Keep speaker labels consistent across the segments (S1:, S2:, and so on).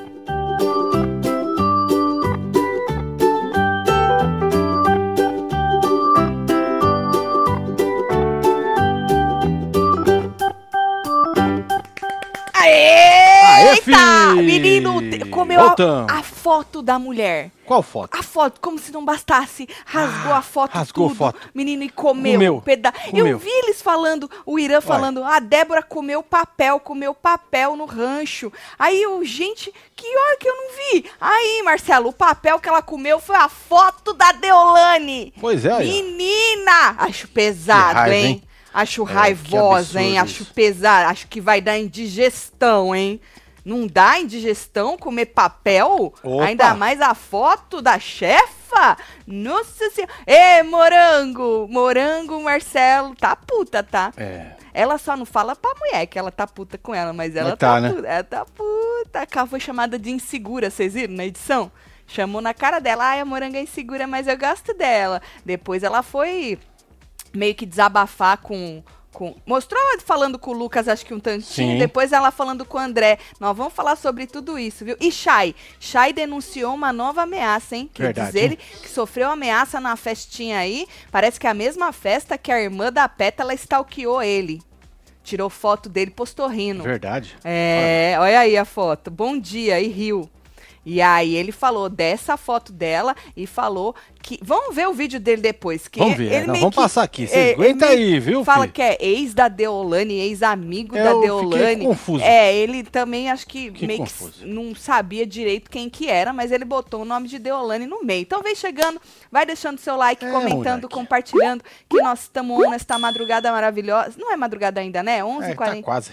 S1: Aê,
S2: Menino, comeu a, a foto da mulher.
S1: Qual foto?
S2: A foto, como se não bastasse, rasgou
S1: Ah,
S2: a foto
S1: rasgou a
S2: tudo.
S1: foto.
S2: Menino, e comeu.
S1: Comeu,
S2: Peda...
S1: comeu.
S2: Eu vi eles falando, o Irã falando, a Débora comeu papel, comeu papel no rancho. Aí eu, gente, que hora que eu não vi? Aí, Marcelo, o papel que ela comeu foi a foto da Deolane.
S1: Pois é.
S2: Menina! Acho pesado,
S1: raiva,
S2: hein?
S1: hein?
S2: Acho
S1: É,
S2: raivosa, hein?
S1: absurdo
S2: Acho pesado. Acho que vai dar indigestão, hein? Não dá indigestão comer papel?
S1: Opa.
S2: Ainda mais a foto da chefa? Nossa senhora. Ê, morango! Morango, Marcelo, tá puta, tá?
S1: É.
S2: Ela só não fala pra mulher que ela tá puta com ela, mas ela
S1: Mas
S2: tá,
S1: tá, né?
S2: puta. Ela tá puta. Ela foi chamada de insegura, vocês viram na edição? Chamou na cara dela, ai, a moranga é insegura, mas eu gosto dela. Depois ela foi meio que desabafar com. Com mostrou ela falando com o Lucas, acho que um tantinho.
S1: Sim.
S2: Depois ela falando com o André. Nós vamos falar sobre tudo isso, viu? E Chay. Chay denunciou uma nova ameaça, hein? Que
S1: Verdade,
S2: diz ele que sofreu ameaça na festinha aí. Parece que é a mesma festa que a irmã da Pétala stalkeou ele. Tirou foto dele, postou rindo.
S1: Verdade.
S2: É, olha aí a foto. Bom dia, e riu. E aí ele falou dessa foto dela e falou que. Vamos ver o vídeo dele depois. Que
S1: Vamos ver,
S2: ele
S1: nós
S2: meio
S1: vamos
S2: que-
S1: passar aqui. Você
S2: é,
S1: aguenta aí, viu,
S2: Fala
S1: filho?
S2: que é ex da Deolane, ex-amigo
S1: É,
S2: da Deolane.
S1: confuso.
S2: É, ele também acho que
S1: Fiquei
S2: meio
S1: confuso.
S2: que não sabia direito quem que era, mas ele botou o nome de Deolane no meio. Então vem chegando, vai deixando seu like,
S1: É,
S2: comentando,
S1: moleque.
S2: compartilhando, que nós estamos nesta madrugada maravilhosa. Não é madrugada ainda, né? 11h40.
S1: É, tá quase.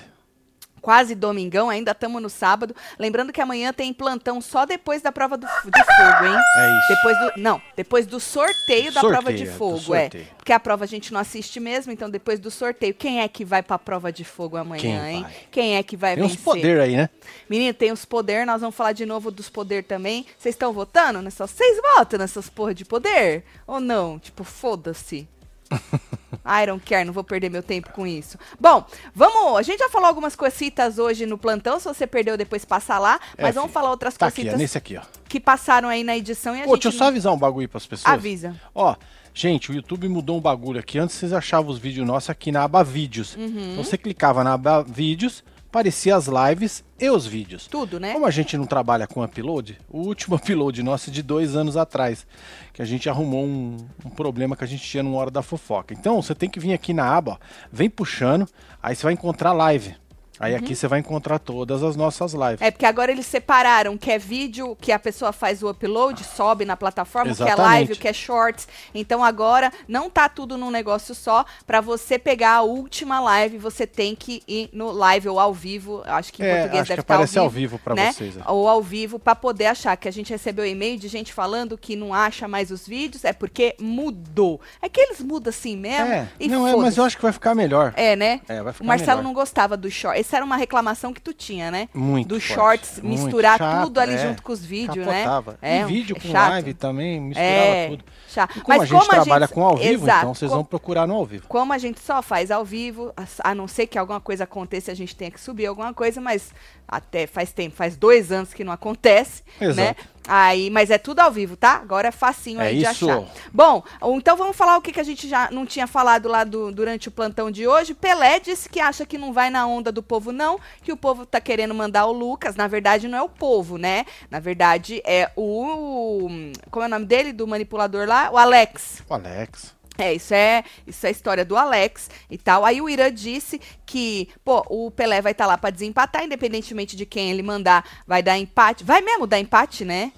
S2: Quase domingão, ainda estamos no sábado. Lembrando que amanhã tem plantão só depois da prova do, de fogo, hein?
S1: É isso.
S2: Depois do, não, depois do sorteio da prova de
S1: Sorteio,
S2: fogo, é.
S1: sorteio.
S2: Porque a prova a gente não assiste mesmo, então depois do sorteio, quem é que vai pra prova de fogo amanhã,
S1: Quem
S2: hein?
S1: vai?
S2: Quem é que vai
S1: Tem uns
S2: vencer?
S1: poder aí, né?
S2: Menino, tem os poder, nós vamos falar de novo dos poder também. Vocês estão votando nessas? Vocês votam nessas porra de poder? Ou não? Tipo, foda-se. I don't care, não vou perder meu tempo com isso. Bom, vamos. A gente já falou algumas cositas hoje no plantão. Se você perdeu, depois passa lá. Mas
S1: É,
S2: vamos
S1: filho.
S2: falar outras
S1: Tá aqui,
S2: cositas
S1: ó, nesse aqui, ó.
S2: que passaram aí na edição e a
S1: Ô,
S2: gente.
S1: deixa eu só avisar um bagulho pras pessoas.
S2: Avisa.
S1: Ó, gente, o YouTube mudou um bagulho aqui. Antes vocês achavam os vídeos nossos aqui na aba Vídeos.
S2: Uhum.
S1: Então você clicava na aba Vídeos, aparecia as lives e os vídeos.
S2: Tudo, né?
S1: Como a gente não trabalha com upload, o último upload nosso é de dois anos atrás, que a gente arrumou um, um problema que a gente tinha numa hora da fofoca. Então você tem que vir aqui na aba, ó, vem puxando, aí você vai encontrar live. Aí aqui você vai encontrar todas as nossas lives.
S2: Uhum. É porque agora eles separaram que é vídeo que a pessoa faz o upload, sobe na plataforma, o que é
S1: Exatamente.
S2: live, o que é shorts. Então agora não tá tudo num negócio só. Pra você pegar a última live, você tem que ir no live ou ao vivo. Acho que em
S1: É,
S2: português
S1: acho
S2: deve
S1: que
S2: estar
S1: aparece
S2: ao
S1: ao
S2: vivo.
S1: vivo pra
S2: né?
S1: vocês. é.
S2: Ou ao vivo pra poder achar que a gente recebeu e-mail de gente falando que não acha mais os vídeos, é porque mudou. É que eles mudam assim mesmo.
S1: É,
S2: e
S1: não é, mas eu acho que vai ficar melhor.
S2: É, né?
S1: É, vai ficar
S2: o Marcelo
S1: melhor.
S2: não gostava do short. Essa era uma reclamação que tu tinha, né?
S1: Muito
S2: Dos shorts,
S1: muito
S2: misturar
S1: chato,
S2: tudo ali
S1: é.
S2: junto com os vídeos, né? É,
S1: e
S2: um-
S1: vídeo
S2: é
S1: com
S2: chato.
S1: live também, misturava
S2: É,
S1: tudo.
S2: chato.
S1: Como a gente trabalha com ao vivo,
S2: Exato,
S1: então vocês vão procurar no ao vivo.
S2: Como a gente só faz ao vivo, a- a não ser que alguma coisa aconteça, a gente tenha que subir alguma coisa, mas até faz tempo, faz dois anos que não acontece, né? Aí, mas é tudo ao vivo, tá? Agora é facinho
S1: É
S2: aí de
S1: isso.
S2: achar. Bom, então vamos falar o que, que a gente já não tinha falado lá do- durante o plantão de hoje. Pelé disse que acha que não vai na onda do povo, não, que o povo tá querendo mandar o Lucas. Na verdade, não é o povo, né? Na verdade, é o. Como é o nome dele? Do manipulador lá? O Alex.
S1: O Alex.
S2: É, isso é, isso é a história do Alex e tal. Aí o Irã disse que, pô, o Pelé vai estar lá pra desempatar, independentemente de quem ele mandar, vai dar empate. Vai mesmo dar empate, né?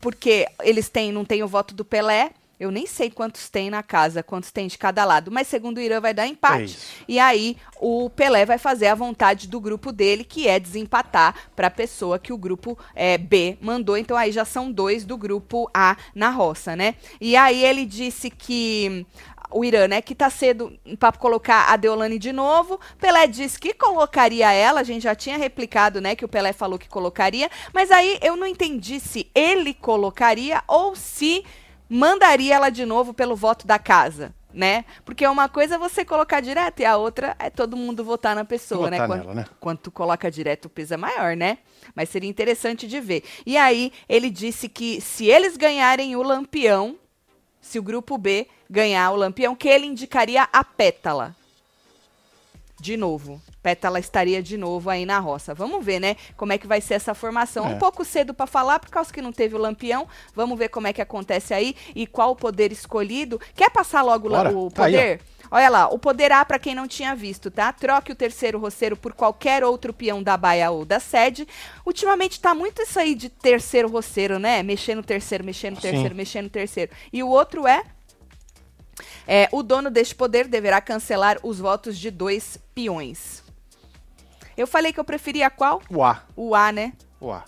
S2: Porque eles têm, não tem o voto do Pelé. Eu nem sei quantos tem na casa, quantos tem de cada lado, mas segundo o Irã vai dar
S1: É
S2: empate.
S1: isso.
S2: E aí o Pelé vai fazer a vontade do grupo dele, que é desempatar para a pessoa que o grupo é, B mandou. Então aí já são dois do grupo A na roça, né? E aí ele disse que o Irã, né, que tá cedo para colocar a Deolane de novo. Pelé disse que colocaria ela, a gente já tinha replicado, né, que o Pelé falou que colocaria, mas aí eu não entendi se ele colocaria ou se mandaria ela de novo pelo voto da casa. né? Porque uma coisa é você colocar direto e a outra é todo mundo votar na pessoa, né?
S1: Votar
S2: Quando,
S1: nela, né?
S2: quando tu coloca direto, o peso é maior, né? Mas seria interessante de ver. E aí, ele disse que se eles ganharem o Lampião, se o grupo B ganhar o Lampião, que ele indicaria a Pétala. De novo. Pétala estaria de novo aí na roça. Vamos ver, né? Como é que vai ser essa formação.
S1: É.
S2: Um pouco cedo para falar, por causa que não teve o Lampião. Vamos ver como é que acontece aí e qual o poder escolhido. Quer passar logo
S1: Bora.
S2: o
S1: Tá aí,
S2: poder? Olha lá, o poder A para quem não tinha visto, tá? Troque o terceiro roceiro por qualquer outro peão da baia ou da sede. Ultimamente tá muito isso aí de terceiro roceiro, né? Mexer no terceiro,
S1: Sim.
S2: terceiro, mexer no terceiro. E o outro é é, o dono deste poder deverá cancelar os votos de dois peões. Eu falei que eu preferia qual?
S1: O A.
S2: O A, né?
S1: O A.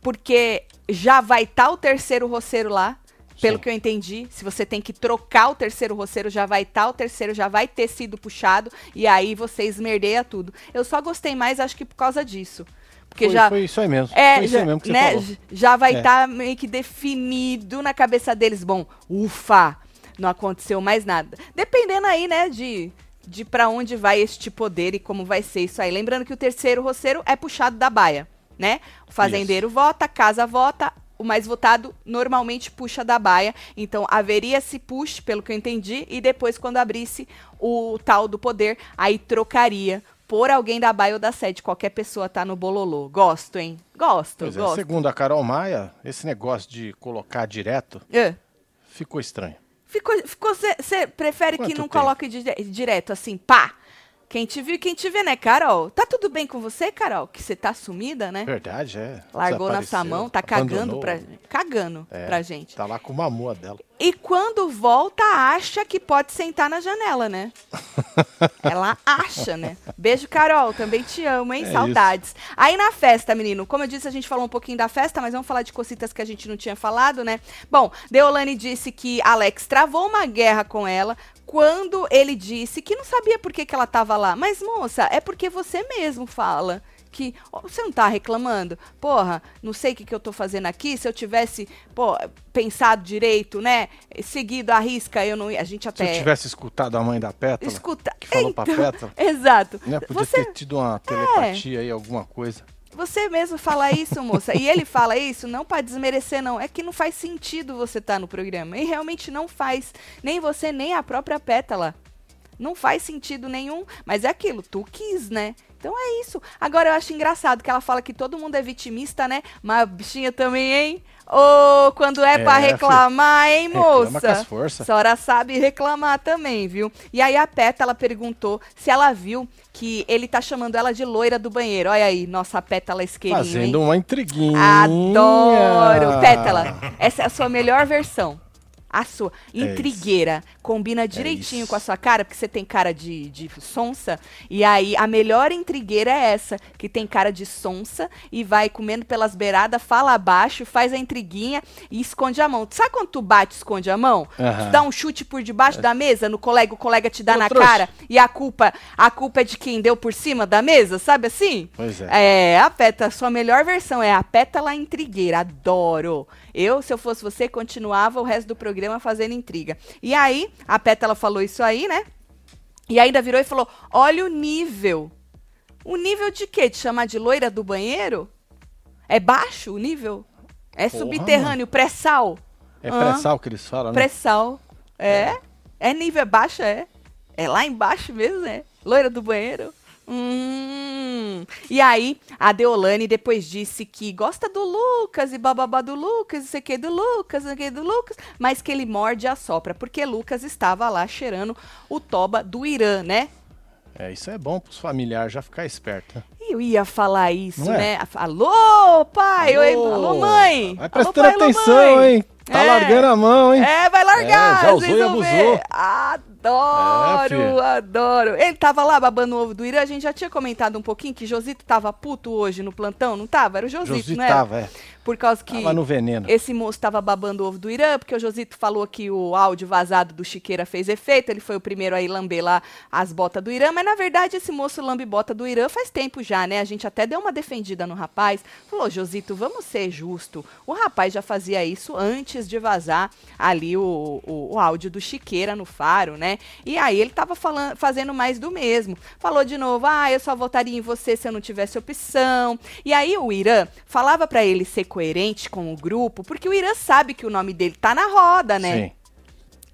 S2: Porque já vai estar o terceiro roceiro lá, pelo
S1: Sim.
S2: que eu entendi. Se você tem que trocar o terceiro roceiro, já vai estar o terceiro, já vai ter sido puxado, e aí você esmerdeia tudo. Eu só gostei mais, acho que por causa disso. Porque
S1: Foi,
S2: já.
S1: foi isso aí mesmo.
S2: É,
S1: foi isso
S2: já,
S1: aí mesmo que você
S2: né,
S1: falou.
S2: já vai
S1: É.
S2: estar meio que definido na cabeça deles. Bom, ufa, não aconteceu mais nada. Dependendo aí, né, de, de para onde vai este poder e como vai ser isso aí. Lembrando que o terceiro roceiro é puxado da baia, né? O fazendeiro vota, a casa vota, o mais votado normalmente puxa da baia. Então haveria esse push, pelo que eu entendi, e depois, quando abrisse o tal do poder, aí trocaria por alguém da baia ou da sede. Qualquer pessoa tá no bololô. Gosto, hein? Gosto,
S1: Pois é,
S2: gosto.
S1: segundo a Carol Maia, esse negócio de colocar direto
S2: É.
S1: ficou estranho.
S2: Ficou, ficou, você prefere que
S1: Quanto
S2: não
S1: tempo?
S2: coloque di- direto assim, pá? Quem te viu e quem te vê, né, Carol? Tá tudo bem com você, Carol? Que você tá sumida, né?
S1: Verdade, é.
S2: Largou nossa mão, tá cagando pra, cagando
S1: É,
S2: pra gente.
S1: Tá lá com uma moa dela.
S2: E quando volta, acha que pode sentar na janela, né? Ela acha, né? Beijo, Carol. Também te amo, hein?
S1: É
S2: Saudades. Aí na festa, menino, como eu disse, a gente falou um pouquinho da festa, mas vamos falar de cositas que a gente não tinha falado, né? Bom, Deolane disse que Alex travou uma guerra com ela quando ele disse que não sabia por que, que ela tava lá. Mas, moça, é porque você mesmo fala que ó, você não tá reclamando? Porra, não sei o que, que eu tô fazendo aqui. Se eu tivesse, pô, pensado direito, né? Seguido a risca, eu não ia. A gente
S1: Se
S2: até.
S1: eu tivesse escutado a mãe da Pétala,
S2: Escuta.
S1: que falou pra
S2: então,
S1: Pétala,
S2: Exato.
S1: né, podia
S2: Você, É.
S1: ter tido uma telepatia aí, alguma coisa.
S2: Você mesmo fala isso, moça. E ele fala isso não pra desmerecer, não. É que não faz sentido você estar no programa. E realmente não faz. Nem você, nem a própria Pétala. Não faz sentido nenhum. Mas é aquilo, tu quis, né? Então é isso. Agora eu acho engraçado que ela fala que todo mundo é vitimista, né? Mas bichinha também, hein? Ô, quando é,
S1: É,
S2: pra
S1: filho.
S2: reclamar, hein,
S1: Reclama
S2: moça?
S1: com as forças.
S2: A senhora sabe reclamar também, viu? E aí a Peta, ela perguntou se ela viu que ele tá chamando ela de loira do banheiro. Olha aí, nossa Pétala isqueirinho, hein?
S1: Fazendo uma intriguinha.
S2: Adoro! Pétala, essa é a sua melhor versão. A sua.
S1: isso.
S2: Intrigueira. Combina direitinho
S1: isso.
S2: com a sua cara, porque você tem cara de, de sonsa. E aí, a melhor intrigueira é essa, que tem cara de sonsa e vai comendo pelas beiradas, fala abaixo, faz a intriguinha e esconde a mão. Sabe quando tu bate esconde a mão?
S1: Aham.
S2: Tu dá um chute por debaixo da mesa no colega, o colega te dá
S1: Ô,
S2: na
S1: trouxa.
S2: cara e a culpa, a culpa é de quem deu por cima da mesa, sabe assim?
S1: Pois é.
S2: É, a Pétala, sua melhor versão é a Pétala Intrigueira. Adoro. Eu, se eu fosse você, continuava o resto do programa fazendo intriga. E aí, a Pétala falou isso aí, né? E ainda virou e falou: olha o nível. O nível de quê? De chamar de loira do banheiro? É baixo o nível? É
S1: Porra,
S2: subterrâneo, pré-sal?
S1: É pré-sal que eles falam, né?
S2: Pré-sal. É? é? nível baixo, é? É lá embaixo mesmo, é? Loira do banheiro? Hum. E aí, a Deolane depois disse que gosta do Lucas e bababá do Lucas, não sei o que do Lucas, não sei o que do Lucas, mas que ele morde e assopra, porque Lucas estava lá cheirando o toba do Irã, né?
S1: É, isso é bom pros familiares já ficar esperto. Né?
S2: Eu ia falar isso,
S1: Não é?
S2: né? Alô, pai! Oi, alô, mãe!
S1: Vai
S2: Alô,
S1: prestando
S2: pai, alô,
S1: atenção,
S2: mãe!
S1: hein? Tá
S2: É.
S1: largando a mão, hein?
S2: É, vai largar.
S1: É, já usou e abusou.
S2: ver. Adoro,
S1: É,
S2: adoro. Ele tava lá babando o ovo do Irã. A gente já tinha comentado um pouquinho que Josito tava puto hoje no plantão, não tava? Era o Josito,
S1: Josito
S2: não era?
S1: tava, é.
S2: Por causa que
S1: Tava no veneno.
S2: esse moço tava babando o ovo do Irã, porque o Josito falou que o áudio vazado do Chiqueira fez efeito. Ele foi o primeiro a ir lamber lá as botas do Irã. Mas na verdade, esse moço lambe bota do Irã faz tempo já, né? A gente até deu uma defendida no rapaz. Falou, Josito, vamos ser justo. O rapaz já fazia isso antes de vazar ali o, o, o áudio do Chiqueira no faro, né? Né? E aí ele tava falando, fazendo mais do mesmo. Falou de novo, ah, eu só votaria em você se eu não tivesse opção. E aí o Irã falava para ele ser coerente com o grupo, porque o Irã sabe que o nome dele tá na roda, né? Sim.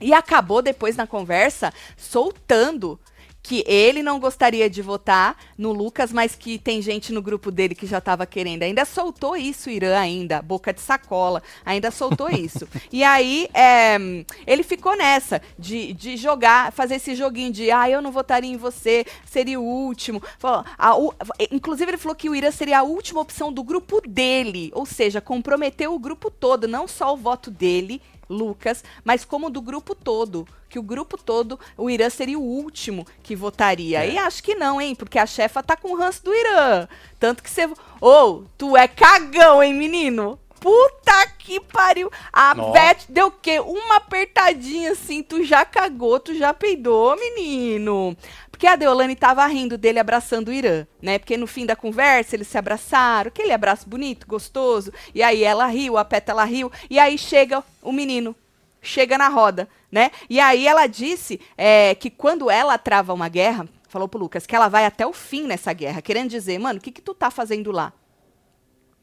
S2: E acabou depois na conversa soltando que ele não gostaria de votar no Lucas, mas que tem gente no grupo dele que já estava querendo. Ainda soltou isso, Irã, ainda, boca de sacola, ainda soltou isso. e aí, é, ele ficou nessa, de, de jogar, fazer esse joguinho de, ah, eu não votaria em você, seria o último. Falou, a, o, inclusive, ele falou que o Irã seria a última opção do grupo dele, ou seja, comprometeu o grupo todo, não só o voto dele, Lucas, mas como do grupo todo. Que o grupo todo, o Irã seria o último que votaria. É. E acho que não, hein? Porque a chefa tá com o ranço do Irã. Tanto que você. Ô, oh, tu é cagão, hein, menino? Puta que pariu. A Nossa. Beth deu o quê? Uma apertadinha assim, tu já cagou, tu já peidou, menino. Porque a Deolane tava rindo dele abraçando o Irã, né? Porque no fim da conversa eles se abraçaram, aquele abraço bonito, gostoso. E aí ela riu, a Peta ela riu. E aí chega o menino, chega na roda, né? E aí ela disse é, que quando ela trava uma guerra, falou pro Lucas, que ela vai até o fim nessa guerra, querendo dizer, mano, o que que tu tá fazendo lá?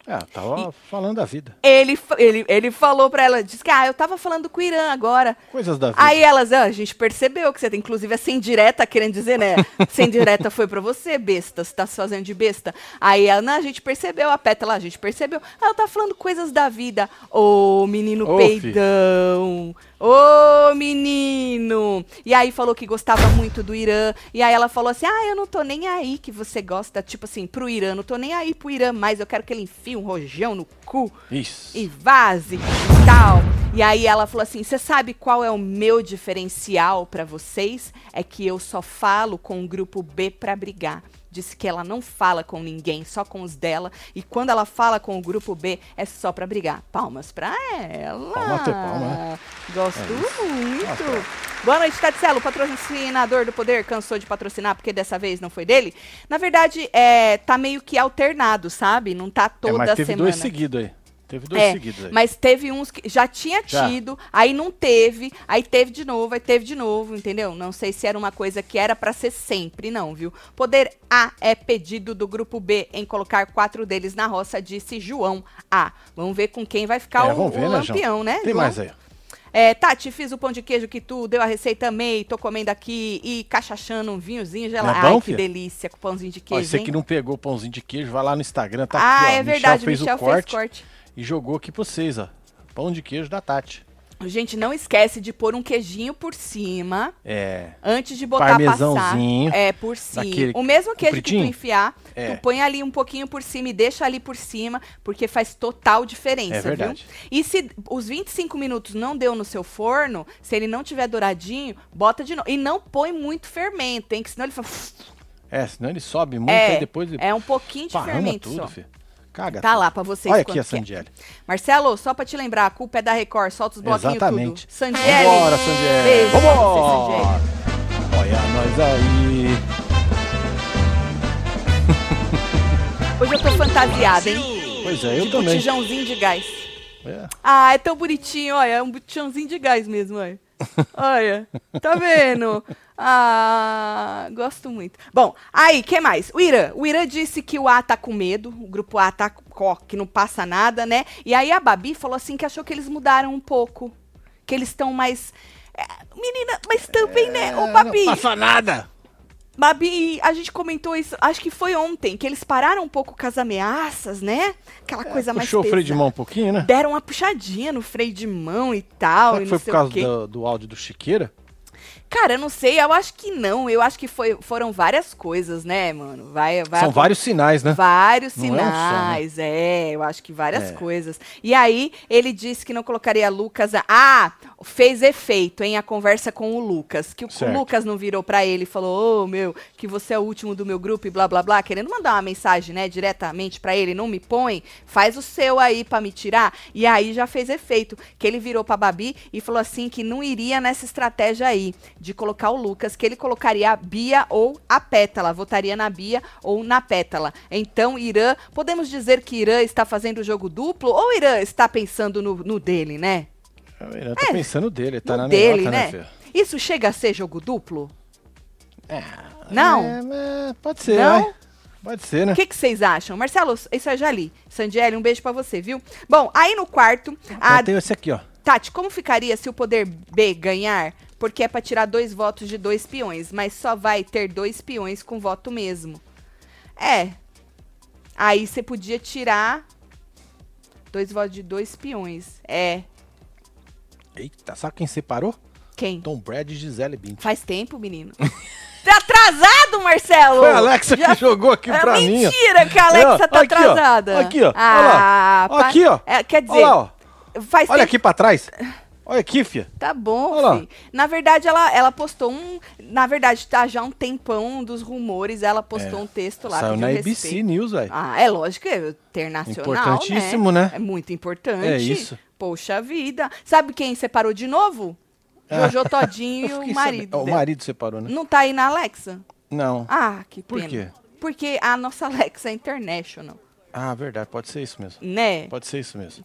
S1: É, tava e falando da vida.
S2: Ele, ele, ele falou pra ela, disse que, ah, eu tava falando com o Irã agora.
S1: Coisas da vida.
S2: Aí elas, ah, a gente percebeu que você tem, inclusive, a sem direta, querendo dizer, né? sem direta foi pra você, besta, você tá se fazendo de besta. Aí ela, não, a gente percebeu, a pétala, a gente percebeu. Ela tá falando coisas da vida. Ô, oh, menino Ô, peidão. Ô, oh, menino! E aí falou que gostava muito do Irã. E aí ela falou assim: Ah, eu não tô nem aí que você gosta, tipo assim, pro Irã. Não tô nem aí pro Irã mais. Eu quero que ele enfie um rojão no cu.
S1: Isso.
S2: E vaze e tal. E aí ela falou assim: Você sabe qual é o meu diferencial para vocês? É que eu só falo com o grupo B para brigar disse que ela não fala com ninguém, só com os dela. E quando ela fala com o grupo B, é só para brigar. Palmas pra ela.
S1: Palma ter palma.
S2: Gosto é muito. Boa noite, Tatselo, patrocinador do Poder. Cansou de patrocinar porque dessa vez não foi dele? Na verdade, é, tá meio que alternado, sabe? Não tá toda é, mas
S1: teve
S2: semana.
S1: dois seguidos aí. Teve dois
S2: é,
S1: seguidos aí.
S2: Mas teve uns que já tinha já. tido, aí não teve, aí teve de novo, aí teve de novo, entendeu? Não sei se era uma coisa que era para ser sempre, não, viu? Poder A é pedido do grupo B em colocar quatro deles na roça, disse João A. Vamos ver com quem vai ficar é, o, ver, o né, lampião, né?
S1: Tem João? mais aí.
S2: É, Tati, fiz o pão de queijo que tu deu a receita, amei, tô comendo aqui e cachachando um vinhozinho gelado. É bom, Ai, que delícia com pãozinho de queijo. Ó,
S1: você que não pegou o pãozinho de queijo, vai lá no Instagram, tá
S2: ah,
S1: aqui, ó.
S2: é verdade,
S1: Michel fez
S2: Michel
S1: o corte.
S2: Fez corte
S1: e jogou aqui pra vocês, ó. Pão de queijo da Tati.
S2: Gente, não esquece de pôr um queijinho por cima.
S1: É.
S2: Antes de botar passar. É, por cima. O mesmo queijo que tu enfiar, é. tu põe ali um pouquinho por cima e deixa ali por cima, porque faz total diferença, é verdade. viu? E se os 25 minutos não deu no seu forno, se ele não tiver douradinho, bota de novo. E não põe muito fermento, hein? Que senão ele fala...
S1: É, senão ele sobe muito é, e depois...
S2: É um pouquinho de fermento
S1: tudo,
S2: só.
S1: Filho. Caga.
S2: Tá lá pra vocês.
S1: Olha aqui a é. Sandiele.
S2: Marcelo, só pra te lembrar, a culpa é da Record. Solta os bloquinhos
S1: Exatamente.
S2: tudo. Sandiele.
S1: Vambora, Sandiele.
S2: Beijo
S1: Vambora. Olha nós aí.
S2: Hoje eu tô fantasiada, hein?
S1: Pois é, eu
S2: de
S1: também.
S2: botijãozinho de gás. É. Ah, é tão bonitinho, olha. É um botijãozinho de gás mesmo, olha. Olha, tá vendo? Ah, gosto muito. Bom, aí, que mais? O Irã. O Irã disse que o A tá com medo, o grupo A tá ó, que não passa nada, né? E aí a Babi falou assim que achou que eles mudaram um pouco. Que eles estão mais. É, menina, mas também, é, né? Ô, Babi.
S1: Não passa nada.
S2: Babi, a gente comentou isso, acho que foi ontem, que eles pararam um pouco com as ameaças, né? Aquela é, coisa mais
S1: Puxou o freio de mão um pouquinho, né?
S2: Deram uma puxadinha no freio de mão e tal. Será
S1: que foi por causa do, do áudio do Chiqueira?
S2: Cara, eu não sei, eu acho que não. Eu acho que foi, foram várias coisas, né, mano? Vai, vai
S1: São vários sinais, né?
S2: Vários não sinais, é, um só, né? é, eu acho que várias é. coisas. E aí, ele disse que não colocaria Lucas. A... Ah, fez efeito, hein, a conversa com o Lucas. Que o. Lucas não virou para ele e falou: Ô, oh, meu, que você é o último do meu grupo e blá blá blá, querendo mandar uma mensagem, né, diretamente para ele: não me põe, faz o seu aí para me tirar. E aí já fez efeito. Que ele virou pra Babi e falou assim que não iria nessa estratégia aí de colocar o Lucas, que ele colocaria a Bia ou a Pétala, votaria na Bia ou na Pétala. Então, Irã, podemos dizer que Irã está fazendo o jogo duplo ou Irã está pensando no, no dele, né?
S1: O Irã tá é, pensando dele, tá na
S2: dele, né? né Isso chega a ser jogo duplo?
S1: É,
S2: Não?
S1: é, é, pode ser,
S2: Não?
S1: vai. Pode ser, né?
S2: O que que vocês acham? Marcelo, isso eu já li. Sandiele, um beijo pra você, viu? Bom, aí no quarto, a
S1: Ó, Tem esse aqui, ó.
S2: Tati, como ficaria se o poder B ganhar? Porque é pra tirar dois votos de dois peões, mas só vai ter dois peões com voto mesmo. É. Aí você podia tirar dois votos de dois peões. É.
S1: Eita, sabe quem separou?
S2: Quem?
S1: Tom Brady e Gisele Bündchen.
S2: Faz tempo, menino. tá atrasado, Marcelo?
S1: Foi a Alexa
S2: Já-
S1: que jogou aqui
S2: É
S1: pra mim. ó.
S2: mentira que a Alexa
S1: Ó,
S2: tá
S1: aqui, ó.
S2: atrasada.
S1: Aqui, ó.
S2: Ah.
S1: Ó, aqui, ó.
S2: É, quer dizer,
S1: lá, ó.
S2: faz
S1: Olha
S2: tempo
S1: aqui pra trás. Olha aqui, fia.
S2: Tá bom,
S1: Olha.
S2: Na verdade, ela, ela postou um. Na verdade, tá já um tempão dos rumores. Ela postou
S1: É.
S2: um texto lá.
S1: Saiu na ABC
S2: respeito.
S1: News, velho.
S2: Ah, é lógico, é internacional.
S1: Importantíssimo, né?
S2: É muito importante.
S1: É isso.
S2: Poxa vida. Sabe quem separou de novo?
S1: Ah.
S2: Jojo Todinho e o marido.
S1: O marido separou, né?
S2: Não tá aí na Alexa?
S1: Não.
S2: Ah, que
S1: Por
S2: pena.
S1: quê?
S2: Porque a nossa Alexa é international,
S1: Ah, verdade. Pode ser isso mesmo.
S2: né?
S1: Pode ser isso mesmo.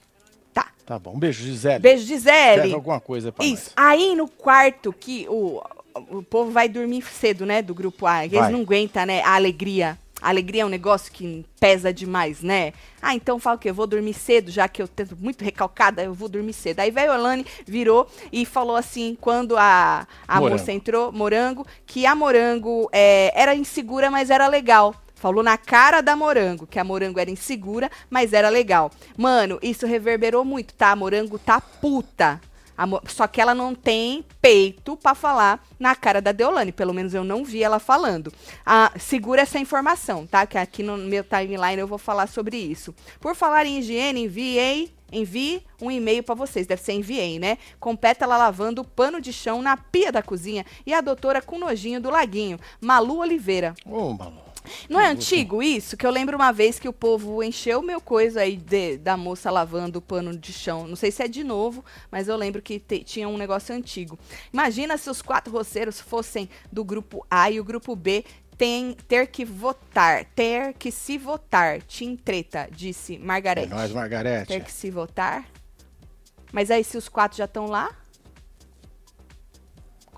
S2: Tá.
S1: Tá bom. Um beijo, Gisele.
S2: Beijo, Gisele.
S1: Serve alguma coisa pra
S2: Isso.
S1: nós.
S2: Aí no quarto que o, o povo vai dormir cedo, né? Do grupo A. Eles
S1: Vai.
S2: não aguentam, né? A alegria. A alegria é um negócio que pesa demais, né? Ah, então fala o quê? Eu vou dormir cedo, já que eu tô muito recalcada, eu vou dormir cedo. Aí veio a Olane, virou e falou assim, quando a, a
S1: Morango.
S2: moça entrou, Morango, que a Morango é, era insegura, mas era legal. Falou na cara da Morango, que a Morango era insegura, mas era legal. Mano, isso reverberou muito, tá? A Morango tá puta. Só que ela não tem peito pra falar na cara da Deolane. Pelo menos eu não vi ela falando. Ah, segura essa informação, tá? Que aqui no meu timeline eu vou falar sobre isso. Por falar em higiene, enviei. Envie um e-mail pra vocês, deve ser enviei, né? Completa ela lavando o pano de chão na pia da cozinha e a doutora com nojinho do laguinho, Malu Oliveira.
S1: Ô, Malu.
S2: Não é antigo isso? Que eu lembro uma vez que o povo encheu meu coisa aí de- da moça lavando o pano de chão. Não sei se é de novo, mas eu lembro que te- tinha um negócio antigo. Imagina se os quatro roceiros fossem do grupo A e o grupo B tem, ter que votar, ter que se votar. Tim Treta, disse
S1: É
S2: Margarete.
S1: nóis, Margarete.
S2: ter que se votar? Mas aí se os quatro já estão lá?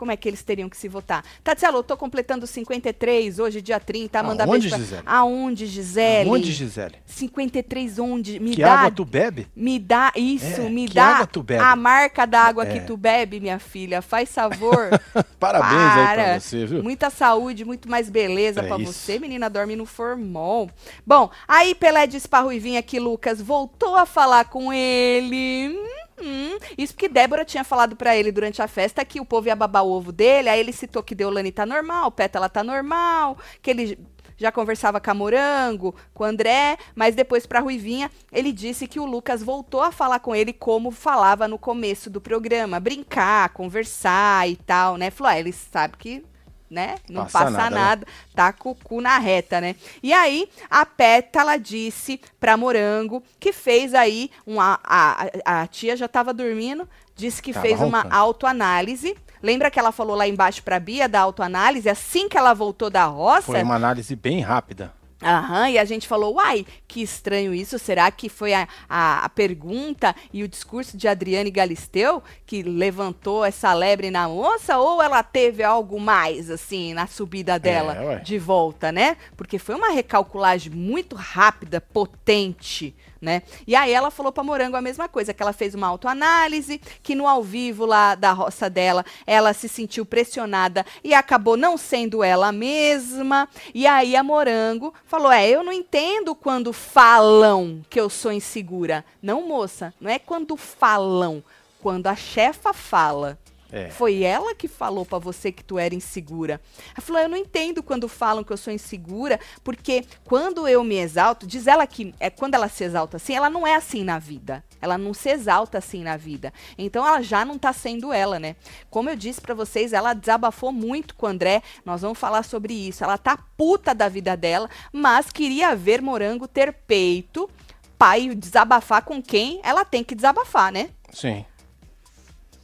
S2: Como é que eles teriam que se votar? Tatielo, eu tô completando 53 hoje, dia 30. Manda
S1: Aonde,
S2: beijo pra-
S1: Gisele?
S2: Aonde, Gisele?
S1: Onde, Gisele?
S2: 53 onde? Me
S1: Que
S2: dá,
S1: água tu bebe?
S2: me dá isso,
S1: É,
S2: me
S1: que
S2: dá
S1: água tu bebe?
S2: a marca da água que
S1: É.
S2: tu bebe, minha filha. Faz favor.
S1: Parabéns aí
S2: Para.
S1: pra você, viu?
S2: Muita saúde, muito mais beleza
S1: É
S2: pra
S1: isso.
S2: você, menina. Dorme no formol. Bom, aí Pelé disse pra Ruivinha que Lucas voltou a falar com ele. Hum, isso porque Débora tinha falado pra ele durante a festa que o povo ia babar o ovo dele. Aí ele citou que Deolane tá normal, Pétala tá normal, que ele já conversava com a Morango, com o André, mas depois pra Ruivinha ele disse que o Lucas voltou a falar com ele como falava no começo do programa, brincar, conversar e tal, né? Falou, ah, ele sabe que, né, não
S1: Passa
S2: passa,
S1: nada,
S2: nada,
S1: né?
S2: tá com o cu na reta, né? E aí a Pétala disse pra Morango que fez aí uma a, a, a tia já tava dormindo, disse que
S1: Tava
S2: fez uma
S1: roncando.
S2: autoanálise. Lembra que ela falou lá embaixo pra Bia da autoanálise? Assim que ela voltou da roça,
S1: Foi uma análise bem rápida.
S2: Aham, e a gente falou, uai, que estranho isso. Será que foi a, a, a pergunta e o discurso de Adriane Galisteu que levantou essa lebre na moça? Ou ela teve algo mais, assim, na subida dela
S1: É,
S2: de volta, né? Porque foi uma recalculagem muito rápida, potente, né? E aí ela falou pra Morango a mesma coisa, que ela fez uma autoanálise, que no ao vivo lá da roça dela, ela se sentiu pressionada e acabou não sendo ela mesma. E aí a Morango falou: "É, eu não entendo quando falam que eu sou insegura. Não, moça, não é quando falam, quando a chefa fala.
S1: É.
S2: Foi ela que falou pra você que tu era insegura. Ela falou: Eu não entendo quando falam que eu sou insegura, porque quando eu me exalto, diz ela que é quando ela se exalta assim, ela não é assim na vida. Ela não se exalta assim na vida. Então ela já não tá sendo ela, né? Como eu disse pra vocês, ela desabafou muito com o André. Nós vamos falar sobre isso. Ela tá puta da vida dela, mas queria ver Morango ter peito pai desabafar com quem ela tem que desabafar, né?
S1: Sim.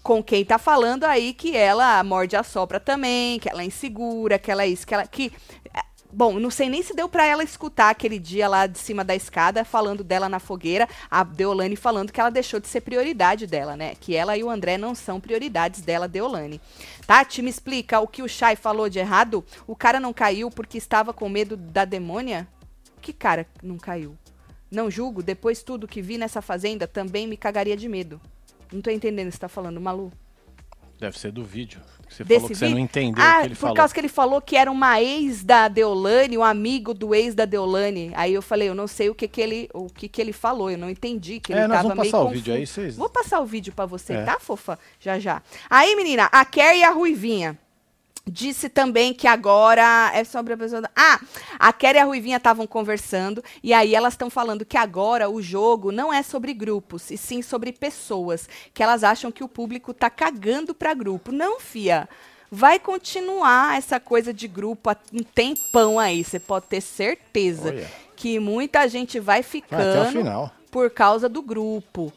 S2: Com quem tá falando aí que ela morde a sopra também, que ela é insegura, que ela é isso, que ela. Que, é, Bom, não sei nem se deu pra ela escutar aquele dia lá de cima da escada, falando dela na fogueira, a Deolane falando que ela deixou de ser prioridade dela, né? Que ela e o André não são prioridades dela, Deolane. Tati, me explica o que o Chay falou de errado? O cara não caiu porque estava com medo da demônia? Que cara não caiu? Não julgo, depois tudo que vi nessa fazenda também me cagaria de medo. Não tô entendendo o que você tá falando, Malu.
S1: Deve ser do vídeo. Você
S2: Desse
S1: falou que você
S2: vídeo?
S1: não entendeu
S2: ah,
S1: o que ele
S2: por
S1: falou.
S2: causa que ele falou que era uma ex da Deolane, um amigo do ex da Deolane. Aí eu falei, eu não sei o que que ele, o que que ele falou, eu não entendi que
S1: É,
S2: ele
S1: nós
S2: tava
S1: vamos
S2: meio
S1: passar o
S2: confuso.
S1: vídeo aí, vocês-
S2: Vou passar o vídeo pra você,
S1: É.
S2: tá, fofa? Já já. Aí, menina, a Kerry e a Ruivinha disse também que agora é sobre a pessoa. Ah, a Kerry e a Ruivinha estavam conversando e aí elas estão falando que agora o jogo não é sobre grupos, e sim sobre pessoas, que elas acham que o público tá cagando pra grupo. Não, fia. Vai continuar essa coisa de grupo há um tempão aí, você pode ter certeza
S1: Olha.
S2: que muita gente vai
S1: Vai
S2: ficando
S1: final.
S2: por causa do grupo.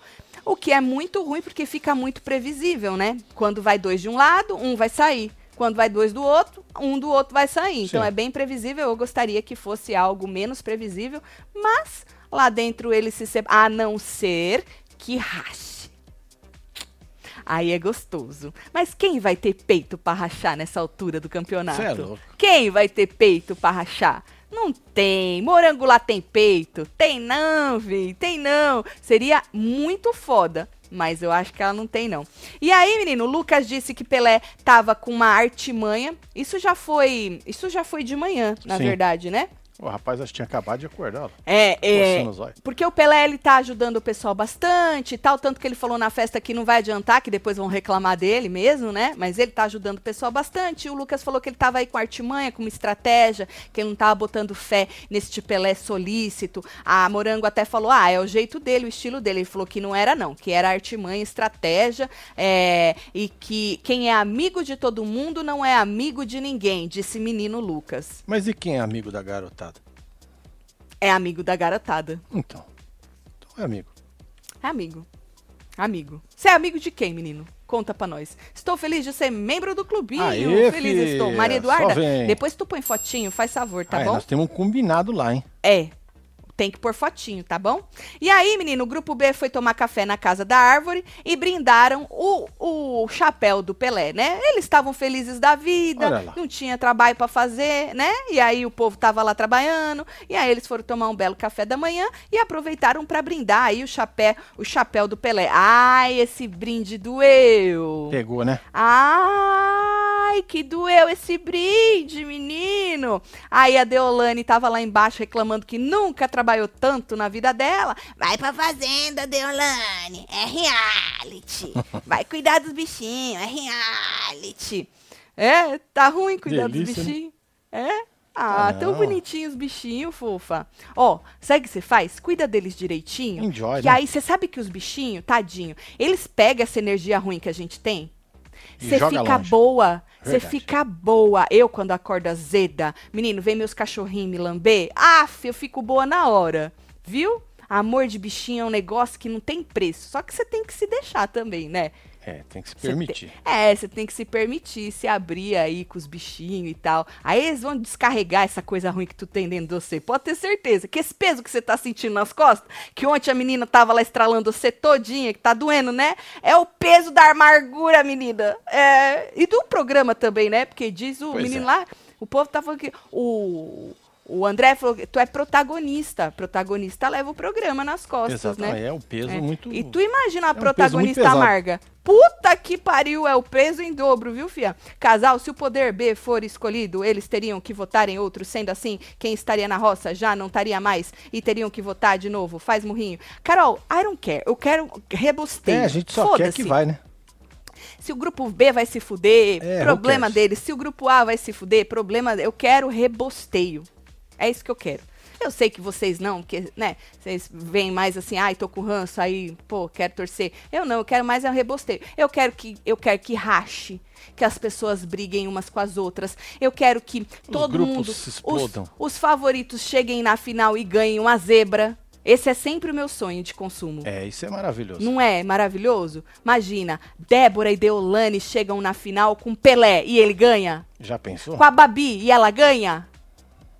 S2: O que é muito ruim porque fica muito previsível, né? Quando vai dois de um lado, um vai sair. Quando vai dois do outro, um do outro vai sair. Então
S1: Sim.
S2: é bem previsível. Eu gostaria que fosse algo menos previsível, mas lá dentro eles se separam. A não ser que rache. Aí é gostoso. Mas quem vai ter peito pra rachar nessa altura do campeonato?
S1: É.
S2: Quem vai ter peito pra rachar? Não tem. Morango lá tem peito? Tem não, vi. Tem não. Seria muito foda. Mas eu acho que ela não tem, não. E aí, menino, o Lucas disse que Pelé tava com uma artimanha. Isso já foi. Isso já foi de manhã, na
S1: Sim.
S2: verdade, né?
S1: O rapaz acho que tinha acabado de acordar.
S2: É, é. Porque o Pelé, ele tá ajudando o pessoal bastante e tal, tanto que ele falou na festa que não vai adiantar, que depois vão reclamar dele mesmo, né? Mas ele tá ajudando o pessoal bastante. E o Lucas falou que ele tava aí com artimanha, com uma estratégia, que ele não tava botando fé nesse Pelé solícito. A Morango até falou, ah, é o jeito dele, o estilo dele. Ele falou que não era não, que era artimanha, estratégia, é, e que quem é amigo de todo mundo não é amigo de ninguém, disse menino Lucas.
S1: Mas e quem é amigo da garotada?
S2: É amigo da garotada.
S1: Então. Então é amigo.
S2: É amigo. Amigo. Você é amigo de quem, menino? Conta pra nós. Estou feliz de ser membro do clubinho.
S1: Aê,
S2: feliz
S1: filha,
S2: estou. Maria Eduarda, depois tu põe fotinho, faz favor, tá
S1: é,
S2: bom?
S1: Nós temos um combinado lá, hein?
S2: É. Tem que pôr fotinho, tá bom? E aí, menino, o grupo B foi tomar café na casa da árvore e brindaram o, o chapéu do Pelé, né? Eles estavam felizes da vida, não tinha trabalho pra fazer, né? E aí o povo tava lá trabalhando, e aí eles foram tomar um belo café da manhã e aproveitaram pra brindar aí o chapéu, o chapéu do Pelé. Ai, esse brinde doeu.
S1: Pegou, né?
S2: Ai, que doeu esse brinde, menino. Aí a Deolane tava lá embaixo reclamando que nunca trabalhou tanto na vida dela. Vai pra fazenda, Deolane. É reality. Vai cuidar dos bichinhos. É reality. É, tá ruim cuidar
S1: Delícia,
S2: dos
S1: né?
S2: bichinhos? É? Ah,
S1: Ah,
S2: tão bonitinhos os bichinhos, fofa. Ó, sabe o que você faz? Cuida deles direitinho.
S1: Enjoy,
S2: que
S1: né?
S2: aí você sabe que os bichinhos, tadinho, eles pegam essa energia ruim que a gente tem. Você fica
S1: longe.
S2: boa. Você fica boa. Eu, quando acordo azeda, menino, vem meus cachorrinhos me lamber. Af, eu fico boa na hora. Viu? Amor de bichinho é um negócio que não tem preço. Só que você tem que se deixar também, né?
S1: É, tem que se permitir.
S2: tem- É, você tem que se permitir, se abrir aí com os bichinhos e tal. Aí eles vão descarregar essa coisa ruim que tu tem dentro de você. Pode ter certeza que esse peso que você tá sentindo nas costas, que ontem a menina tava lá estralando você todinha, que tá doendo, né? É o peso da amargura, menina. É, e do programa também, né? Porque diz o
S1: Pois
S2: menino
S1: é.
S2: lá, o povo tá falando que o... O André falou que tu é protagonista. Protagonista leva o programa nas costas,
S1: Exatamente.
S2: né?
S1: É um peso
S2: É.
S1: muito.
S2: E tu imagina a
S1: é um
S2: protagonista amarga. Puta que pariu, é o peso em dobro, viu, fia? Casal, se o poder B for escolhido, eles teriam que votar em outro, sendo assim, quem estaria na roça já não estaria mais e teriam que votar de novo. Faz murrinho. Carol, I don't care. Eu quero rebosteio.
S1: É, a gente só quer que vai, né?
S2: Se o grupo B vai se fuder,
S1: É,
S2: problema deles. Se o grupo A vai se fuder, problema. Eu quero rebosteio. É isso que eu quero. Eu sei que vocês não, porque, né? Vocês veem mais assim, ai, tô com ranço, aí, pô, quero torcer. Eu não, eu quero mais é um rebosteio. Eu quero que eu quero que rache, que as pessoas briguem umas com as outras. Eu quero que todo
S1: grupos
S2: mundo,
S1: se
S2: os, os favoritos cheguem na final e ganhem uma zebra. Esse é sempre o meu sonho de consumo.
S1: É, isso é maravilhoso.
S2: Não é maravilhoso? Imagina, Débora e Deolane chegam na final com Pelé e ele ganha.
S1: Já pensou?
S2: Com a Babi e ela ganha.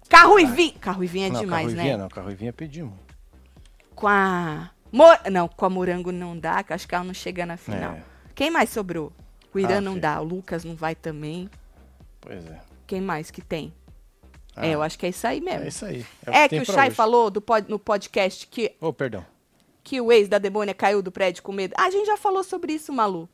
S2: Carro e vinho. Carro e vinho é
S1: não,
S2: demais,
S1: carro
S2: né?
S1: vinha, não, carro e vinha pedimos.
S2: Com a. Mo- Não, com a Morango não dá, que acho que ela não chega na final.
S1: É.
S2: Quem mais sobrou? O Irã
S1: Ah,
S2: não
S1: filho.
S2: dá, o Lucas não vai também.
S1: Pois é.
S2: Quem mais que tem?
S1: Ah,
S2: É, eu acho que é isso aí mesmo.
S1: É isso aí. o
S2: É que,
S1: tem
S2: o Chay
S1: hoje.
S2: falou pod- no podcast que,
S1: Ô, perdão.
S2: que o ex da demônia caiu do prédio com medo. Ah, a gente já falou sobre isso, Malu.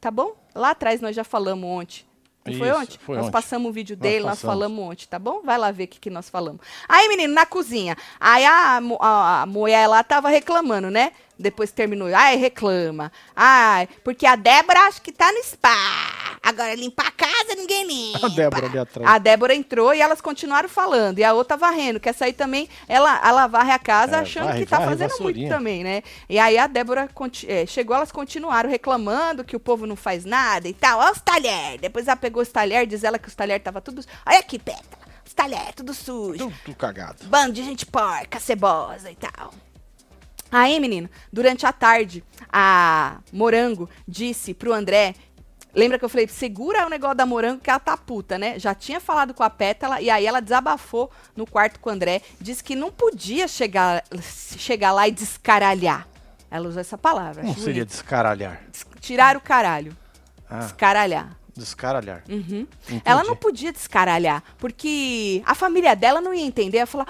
S2: Tá bom? Lá atrás nós já falamos ontem. Não foi
S1: Isso,
S2: ontem?
S1: foi
S2: nós
S1: ontem.
S2: passamos o vídeo
S1: Nós
S2: dele, nós
S1: passamos.
S2: falamos ontem, tá bom? Vai lá ver o que, que nós falamos. Aí, menino, na cozinha. Aí a, a, a mulher lá tava reclamando, né? Depois terminou. Ai, reclama. Ai, porque a Débora acho que tá no spa. Agora limpar a casa, ninguém limpa.
S1: A Débora ali atrás.
S2: A Débora entrou e elas continuaram falando. E a outra varrendo. Que essa aí também, ela, ela varre a casa
S1: É,
S2: achando
S1: varre,
S2: que tá
S1: varre,
S2: fazendo muito
S1: vassourinha.
S2: também, né? E aí a Débora é, chegou, elas continuaram reclamando que o povo não faz nada e tal. Olha os talheres. Depois ela pegou os talheres, diz ela que os talheres tava tudo. Olha aqui, Peta. Os talheres, tudo sujo.
S1: Tudo cagado.
S2: Bando de gente porca, cebosa e tal. Aí, menino, durante a tarde, a Morango disse pro André. Lembra que eu falei, segura o negócio da Morango que ela tá puta, né? Já tinha falado com a Pétala e aí ela desabafou no quarto com o André. Disse que não podia chegar, chegar lá e descaralhar. Ela usou essa palavra. Acho
S1: seria
S2: bonito.
S1: descaralhar?
S2: Des- Tirar o caralho.
S1: Ah,
S2: Descaralhar.
S1: descaralhar.
S2: Uhum. Ela não podia descaralhar, porque a família dela não ia entender, ia falar: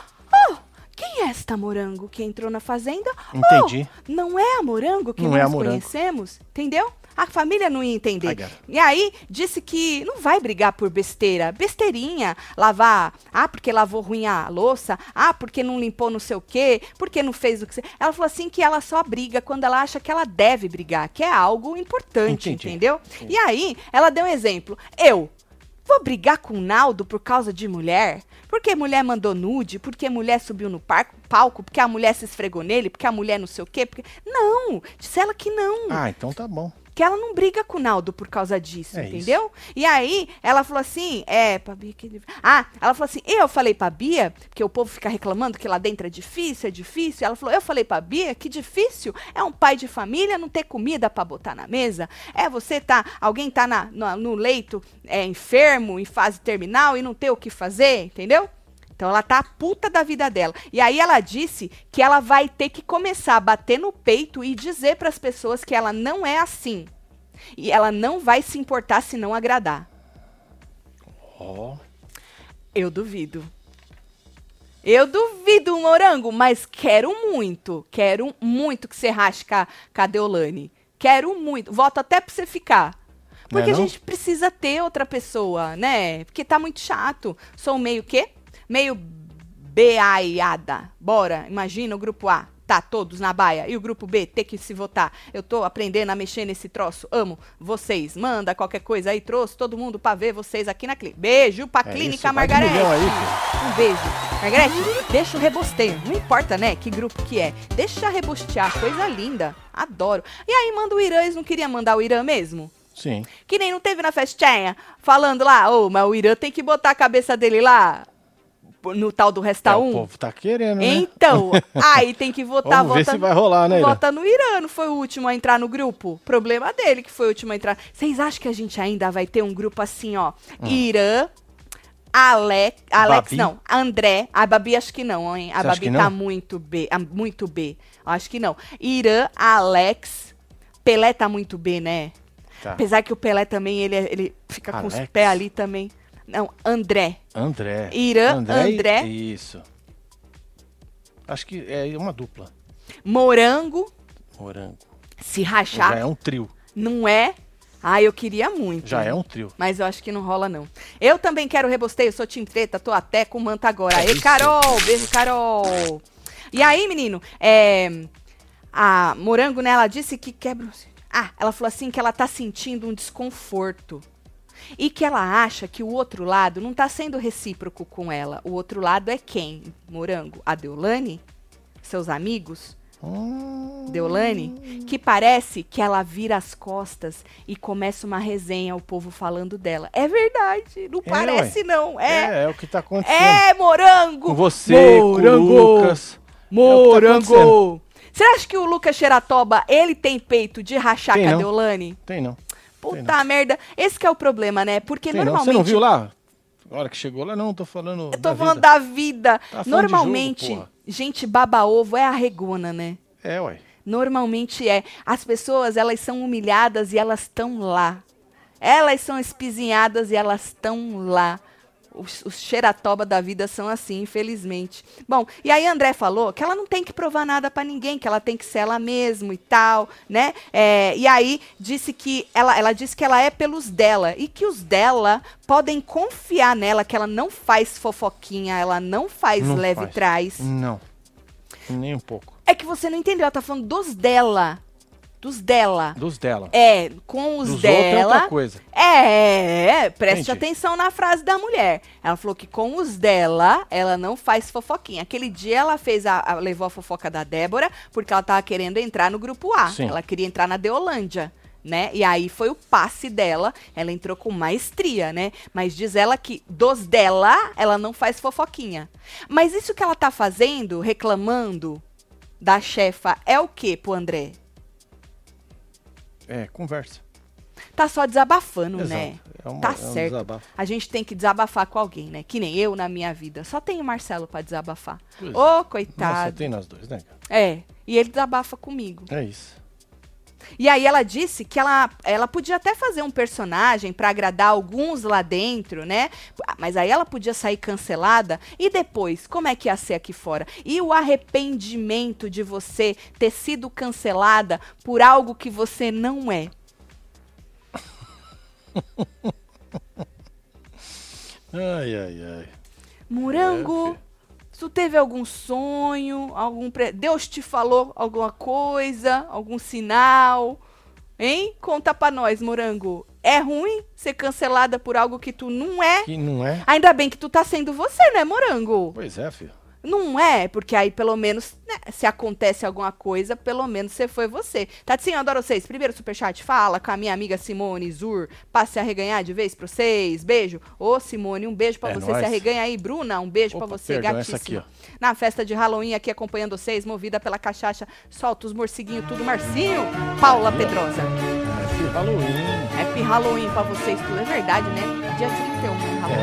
S2: Oh, quem é esta morango que entrou na fazenda?
S1: Entendi.
S2: Oh, não é a morango que
S1: Não
S2: nós
S1: é Morango.
S2: conhecemos? Entendeu? A família não ia entender. E aí, disse que não vai brigar por besteira. Besteirinha. Lavar. Ah, porque lavou ruim a louça. Ah, porque não limpou não sei o quê. Porque não fez o que... Ela falou assim que ela só briga quando ela acha que ela deve brigar. Que é algo importante,
S1: Entendi.
S2: entendeu? E aí, ela deu um exemplo. Eu vou brigar com o Naldo por causa de mulher? Porque mulher mandou nude? Porque mulher subiu no par- palco? Porque a mulher se esfregou nele? Porque a mulher não sei o quê? Porque... Não, disse ela que não.
S1: Ah, então tá bom.
S2: Que ela não briga com o Naldo por causa disso,
S1: É
S2: entendeu? E aí, ela falou assim, é, pra Bia que... Ah, ela falou assim, eu falei pra Bia, porque o povo fica reclamando que lá dentro é difícil, é difícil. Ela falou, eu falei pra Bia que difícil é um pai de família não ter comida pra botar na mesa. É você tá, alguém tá na, no, no leito é, enfermo, em fase terminal e não ter o que fazer, entendeu? Então ela tá puta da vida dela. E aí ela disse que ela vai ter que começar a bater no peito e dizer pras pessoas que ela não é assim. E ela não vai se importar se não agradar.
S1: Ó.
S2: Eu duvido. Eu duvido, Morango, mas quero muito. Quero muito que você com a, com a Deolane. Quero muito. Voto até pra você ficar.
S1: Não é
S2: Porque a gente precisa ter outra pessoa, né? Porque tá muito chato. Sou meio quê? Meio BAiada. Bora, imagina o grupo A. Tá, todos na baia. E o grupo B ter que se votar. Eu tô aprendendo a mexer nesse troço. Amo vocês. Manda qualquer coisa aí. Trouxe todo mundo pra ver vocês aqui na clínica. Beijo pra
S1: É
S2: Clínica
S1: isso,
S2: Margarete. Um beijo. Margarete, deixa o rebosteio. Não importa, né, que grupo que é. Deixa rebostear. Coisa linda. Adoro. E aí, manda o Irã. Eles não queriam mandar o Irã mesmo?
S1: Sim.
S2: Que nem não teve na festinha, falando lá, ô, mas o Irã tem que botar a cabeça dele lá no tal do Resta
S1: É,
S2: 1.
S1: o povo tá querendo, né?
S2: Então, aí tem que votar,
S1: Vamos ver
S2: vota,
S1: se vai rolar, né,
S2: vota no Irã, não foi o último a entrar no grupo? Problema dele que foi o último a entrar. Vocês acham que a gente ainda vai ter um grupo assim, ó? Irã, Ale, Alex,
S1: Babi?
S2: não, André, a Babi acho que não, hein? A
S1: Você
S2: Babi tá muito B, muito B. Acho que não. Irã, Alex, Pelé tá muito B, né?
S1: Tá.
S2: Apesar que o Pelé também, ele, é- ele fica com os
S1: Alex?
S2: pés ali também. Não, André.
S1: André.
S2: Irã, André.
S1: e- Isso. Acho que é uma dupla.
S2: Morango,
S1: Morango.
S2: se
S1: Já
S2: rachar,
S1: é um trio.
S2: não é? Ah, eu queria muito.
S1: Já é um trio.
S2: Mas eu acho que não rola, não. Eu também quero rebosteio, sou Tim Treta, tô até com manta agora.
S1: É
S2: Ei,
S1: isso.
S2: Carol! Beijo, Carol! E aí, menino, é, a Morango, né, ela disse que quebra... Ah, ela falou assim que ela tá sentindo um desconforto. E que ela acha que o outro lado não tá sendo recíproco com ela. O outro lado é quem, Morango? A Deolane? Seus amigos?
S1: Hum,
S2: Deolane, que parece que ela vira as costas e começa uma resenha, o povo falando dela. É verdade, não
S1: É,
S2: parece não. É,
S1: é, é o que tá acontecendo.
S2: é, morango.
S1: Com você,
S2: morango.
S1: com o Lucas.
S2: Morango. Você acha que o Lucas Xeratoba, ele tem peito de rachar
S1: Tem
S2: com a
S1: não.
S2: Deolane?
S1: Tem não.
S2: Puta merda. Esse que é o problema, né? Porque
S1: Tem não.
S2: normalmente...
S1: Você não viu lá? A hora que chegou lá, não, tô falando.
S2: Eu tô
S1: da
S2: falando
S1: vida.
S2: da vida.
S1: Tá falando
S2: Normalmente,
S1: jogo,
S2: gente baba-ovo é a regona, né?
S1: É, ué.
S2: Normalmente é. As pessoas, elas são humilhadas e elas estão lá. Elas são espizinhadas e elas estão lá. Os, os xeratoba da vida são assim, infelizmente. Bom, e aí André falou que ela não tem que provar nada pra ninguém, que ela tem que ser ela mesma e tal, né? É, e aí disse que ela, ela disse que ela é pelos dela e que os dela podem confiar nela, que ela não faz fofoquinha, ela não faz
S1: Não
S2: leve
S1: faz.
S2: trás.
S1: Não. Nem um pouco.
S2: É que você não entendeu, ela tá falando dos dela. Dos dela.
S1: Dos dela.
S2: É, com os
S1: Dos é
S2: dela.
S1: outra coisa.
S2: É, é, preste
S1: Entendi.
S2: atenção na frase da mulher. Ela falou que com os dela, ela não faz fofoquinha. Aquele dia ela fez a, a- levou a fofoca da Débora, porque ela tava querendo entrar no grupo A.
S1: Sim.
S2: Ela queria entrar na Deolândia. Né? E aí foi o passe dela, ela entrou com maestria, né? Mas diz ela que dos dela, ela não faz fofoquinha. Mas isso que ela tá fazendo, reclamando da chefa, é o que pro André?
S1: É, conversa.
S2: Tá só desabafando,
S1: Exato.
S2: né?
S1: É uma-
S2: tá
S1: é um
S2: certo.
S1: desabafo.
S2: A gente tem que desabafar com alguém, né? Que nem eu na minha vida. Só tenho o Marcelo pra desabafar. Ô.
S1: Nossa,
S2: coitado.
S1: tem nós dois, né?
S2: É. E ele desabafa comigo.
S1: É isso.
S2: E aí ela disse que ela, ela podia até fazer um personagem pra agradar alguns lá dentro, né? Ah, Mas aí ela podia sair cancelada. E depois, como é que ia ser aqui fora? E o arrependimento de você ter sido cancelada por algo que você não é?
S1: Ai, ai, ai.
S2: Morango,
S1: É,
S2: tu teve algum sonho, algum pre- Deus te falou alguma coisa, algum sinal? Hein? Conta pra nós, Morango. É ruim ser cancelada por algo que tu não é?
S1: Que não é?
S2: Ainda bem que tu tá sendo você, né, Morango?
S1: Pois é, filho.
S2: Não é, porque aí pelo menos, né, se acontece alguma coisa, pelo menos você foi você. Tatinho, eu adoro vocês. Primeiro superchat, fala com a minha amiga Simone Zur. Passe a reganhar de vez pra vocês. Beijo. Ô, Simone, um beijo pra
S1: É
S2: você.
S1: nóis.
S2: Se arreganha aí, Bruna, um beijo
S1: Opa,
S2: pra você, gatíssima.
S1: aqui,
S2: Na festa de Halloween aqui acompanhando vocês, movida pela cachaça, solta os morciguinhos tudo, Marcinho. Paula Pedrosa.
S1: Happy Halloween.
S2: Happy Halloween pra vocês tudo. É verdade, né? Dia 31, né, Halloween.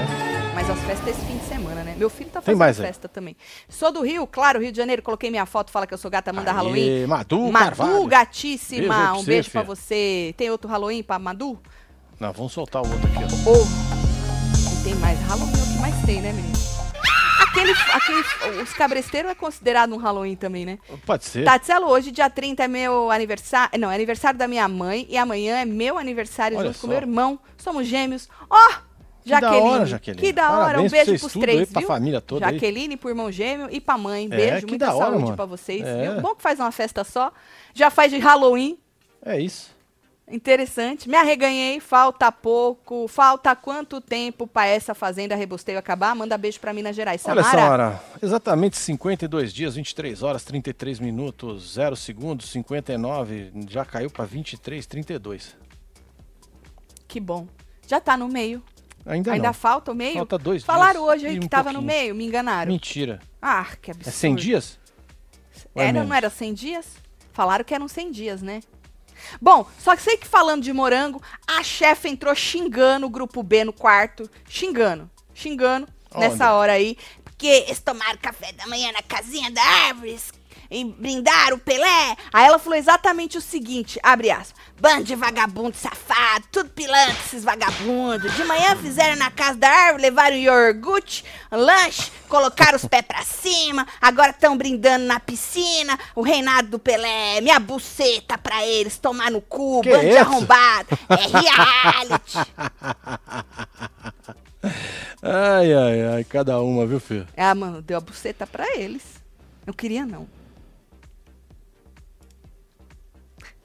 S1: É.
S2: Mas as festas esse fim de semana, né? Meu filho tá fazendo
S1: mais
S2: festa também. Sou do Rio, claro, Rio de Janeiro. Coloquei minha foto, fala que eu sou gata, manda
S1: Aê,
S2: Halloween.
S1: Madu,
S2: Madu,
S1: Carvalho.
S2: gatíssima.
S1: Beijo
S2: um
S1: você,
S2: beijo pra
S1: filha.
S2: você. Tem outro Halloween pra Madu?
S1: Não, vamos soltar o outro aqui, ó.
S2: Tem mais. Halloween é o que mais tem, né, menino? Aquele, aquele, os cabresteiros é considerado um Halloween também, né?
S1: Pode ser.
S2: Tatselo, hoje, dia 30, é meu aniversário. Não, é aniversário da minha mãe. E amanhã é meu aniversário
S1: Olha
S2: junto com
S1: só.
S2: meu irmão. Somos gêmeos. Ó!
S1: Que da
S2: Jaqueline.
S1: hora, Jaqueline.
S2: Que da hora.
S1: Parabéns
S2: um
S1: pra
S2: beijo pros três,
S1: aí, pra
S2: viu?
S1: família toda aí.
S2: Jaqueline pro irmão gêmeo e pra mãe.
S1: É,
S2: Beijo,
S1: que
S2: muita
S1: da hora,
S2: saúde
S1: mano.
S2: pra vocês,
S1: É.
S2: viu? Bom que faz uma festa só. Já faz de Halloween.
S1: É isso.
S2: Interessante. Me arreganhei, falta pouco. Falta quanto tempo pra essa fazenda rebosteio acabar? Manda beijo pra Minas Gerais.
S1: Olha,
S2: Samara.
S1: Samara, exatamente 52 dias, 23 horas, 33 minutos, 0 segundos, 59, já caiu pra 23, 32.
S2: Que bom. Já tá no meio.
S1: Ainda,
S2: Ainda
S1: não.
S2: falta o meio?
S1: Falta dois
S2: Falaram
S1: dias
S2: hoje aí que
S1: um
S2: tava no
S1: pouquinho.
S2: meio, me enganaram.
S1: Mentira.
S2: Ah, que absurdo.
S1: É 100 dias? Ou é
S2: Era, não era 100 dias? Falaram que eram 100 dias, né? Bom, só que sei que falando de morango, a chefe entrou xingando o grupo B no quarto. Xingando. Xingando
S1: Olha.
S2: nessa hora aí. Porque eles tomaram café da manhã na casinha da árvores e brindaram o Pelé. Aí ela falou exatamente o seguinte, abre aspas. Bando de vagabundo safado, tudo pilantra esses vagabundos. De manhã fizeram na casa da árvore, levaram iogurte, lanche, colocaram os pés pra cima, agora estão brindando na piscina. O reinado do Pelé, minha buceta pra eles, tomar no cu,
S1: Que
S2: bando de
S1: isso?
S2: arrombado. É reality.
S1: Ai, ai, ai, cada uma, viu, filho?
S2: Ah, mano, deu a buceta pra eles. Eu queria não.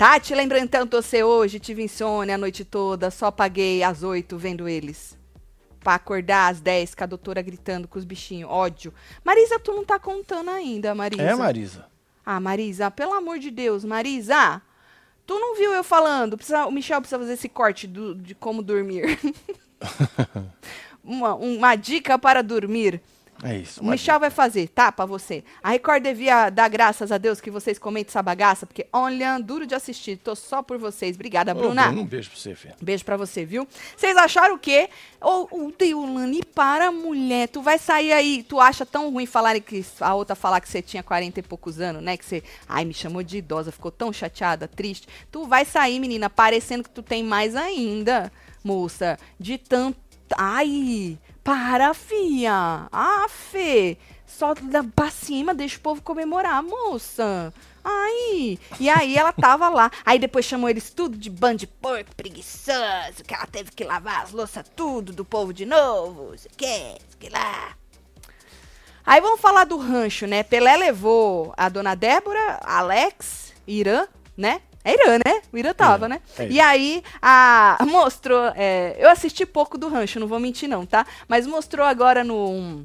S2: Tati, lembrando tanto você hoje, tive insônia a noite toda, só paguei às oito vendo eles. Pra acordar às 10 com a doutora gritando com os bichinhos. Ódio. Marisa, tu não tá contando ainda, Marisa.
S1: É, Marisa.
S2: Ah, Marisa, pelo amor de Deus, Marisa. Tu não viu eu falando? Precisa- o Michel precisa fazer esse corte do- de como dormir. uma, uma dica para dormir.
S1: É isso.
S2: O Michel vai fazer, tá? Pra você. A Record devia dar graças a Deus que vocês comentem essa bagaça, porque olha, duro de assistir. Tô só por vocês. Obrigada,
S1: Ô,
S2: Bruna.
S1: Bruno, um beijo pra você, filho.
S2: Beijo pra você, viu? Vocês acharam o quê? Ô, o Deulane, para, mulher. Tu vai sair aí. Tu acha tão ruim falarem que a outra falar que você tinha 40 e poucos anos, né? Que você. Ai, me chamou de idosa, ficou tão chateada, triste. Tu vai sair, menina, parecendo que tu tem mais ainda, moça. De tanto. Ai, para, fia. Ah, Fê. Só dá pra cima, deixa o povo comemorar, moça. Ai, e aí ela tava lá. Aí depois chamou eles tudo de bando de porco preguiçoso, que ela teve que lavar as louças tudo do povo de novo, sei que, sei lá. Aí vamos falar do rancho, né? Pelé levou a dona Débora, Alex, Irã, né? É Irã, né? O Irã tava,
S1: Irã,
S2: né?
S1: é
S2: e aí, a, mostrou. é, eu assisti pouco do rancho, não vou mentir, não, tá? Mas mostrou agora no.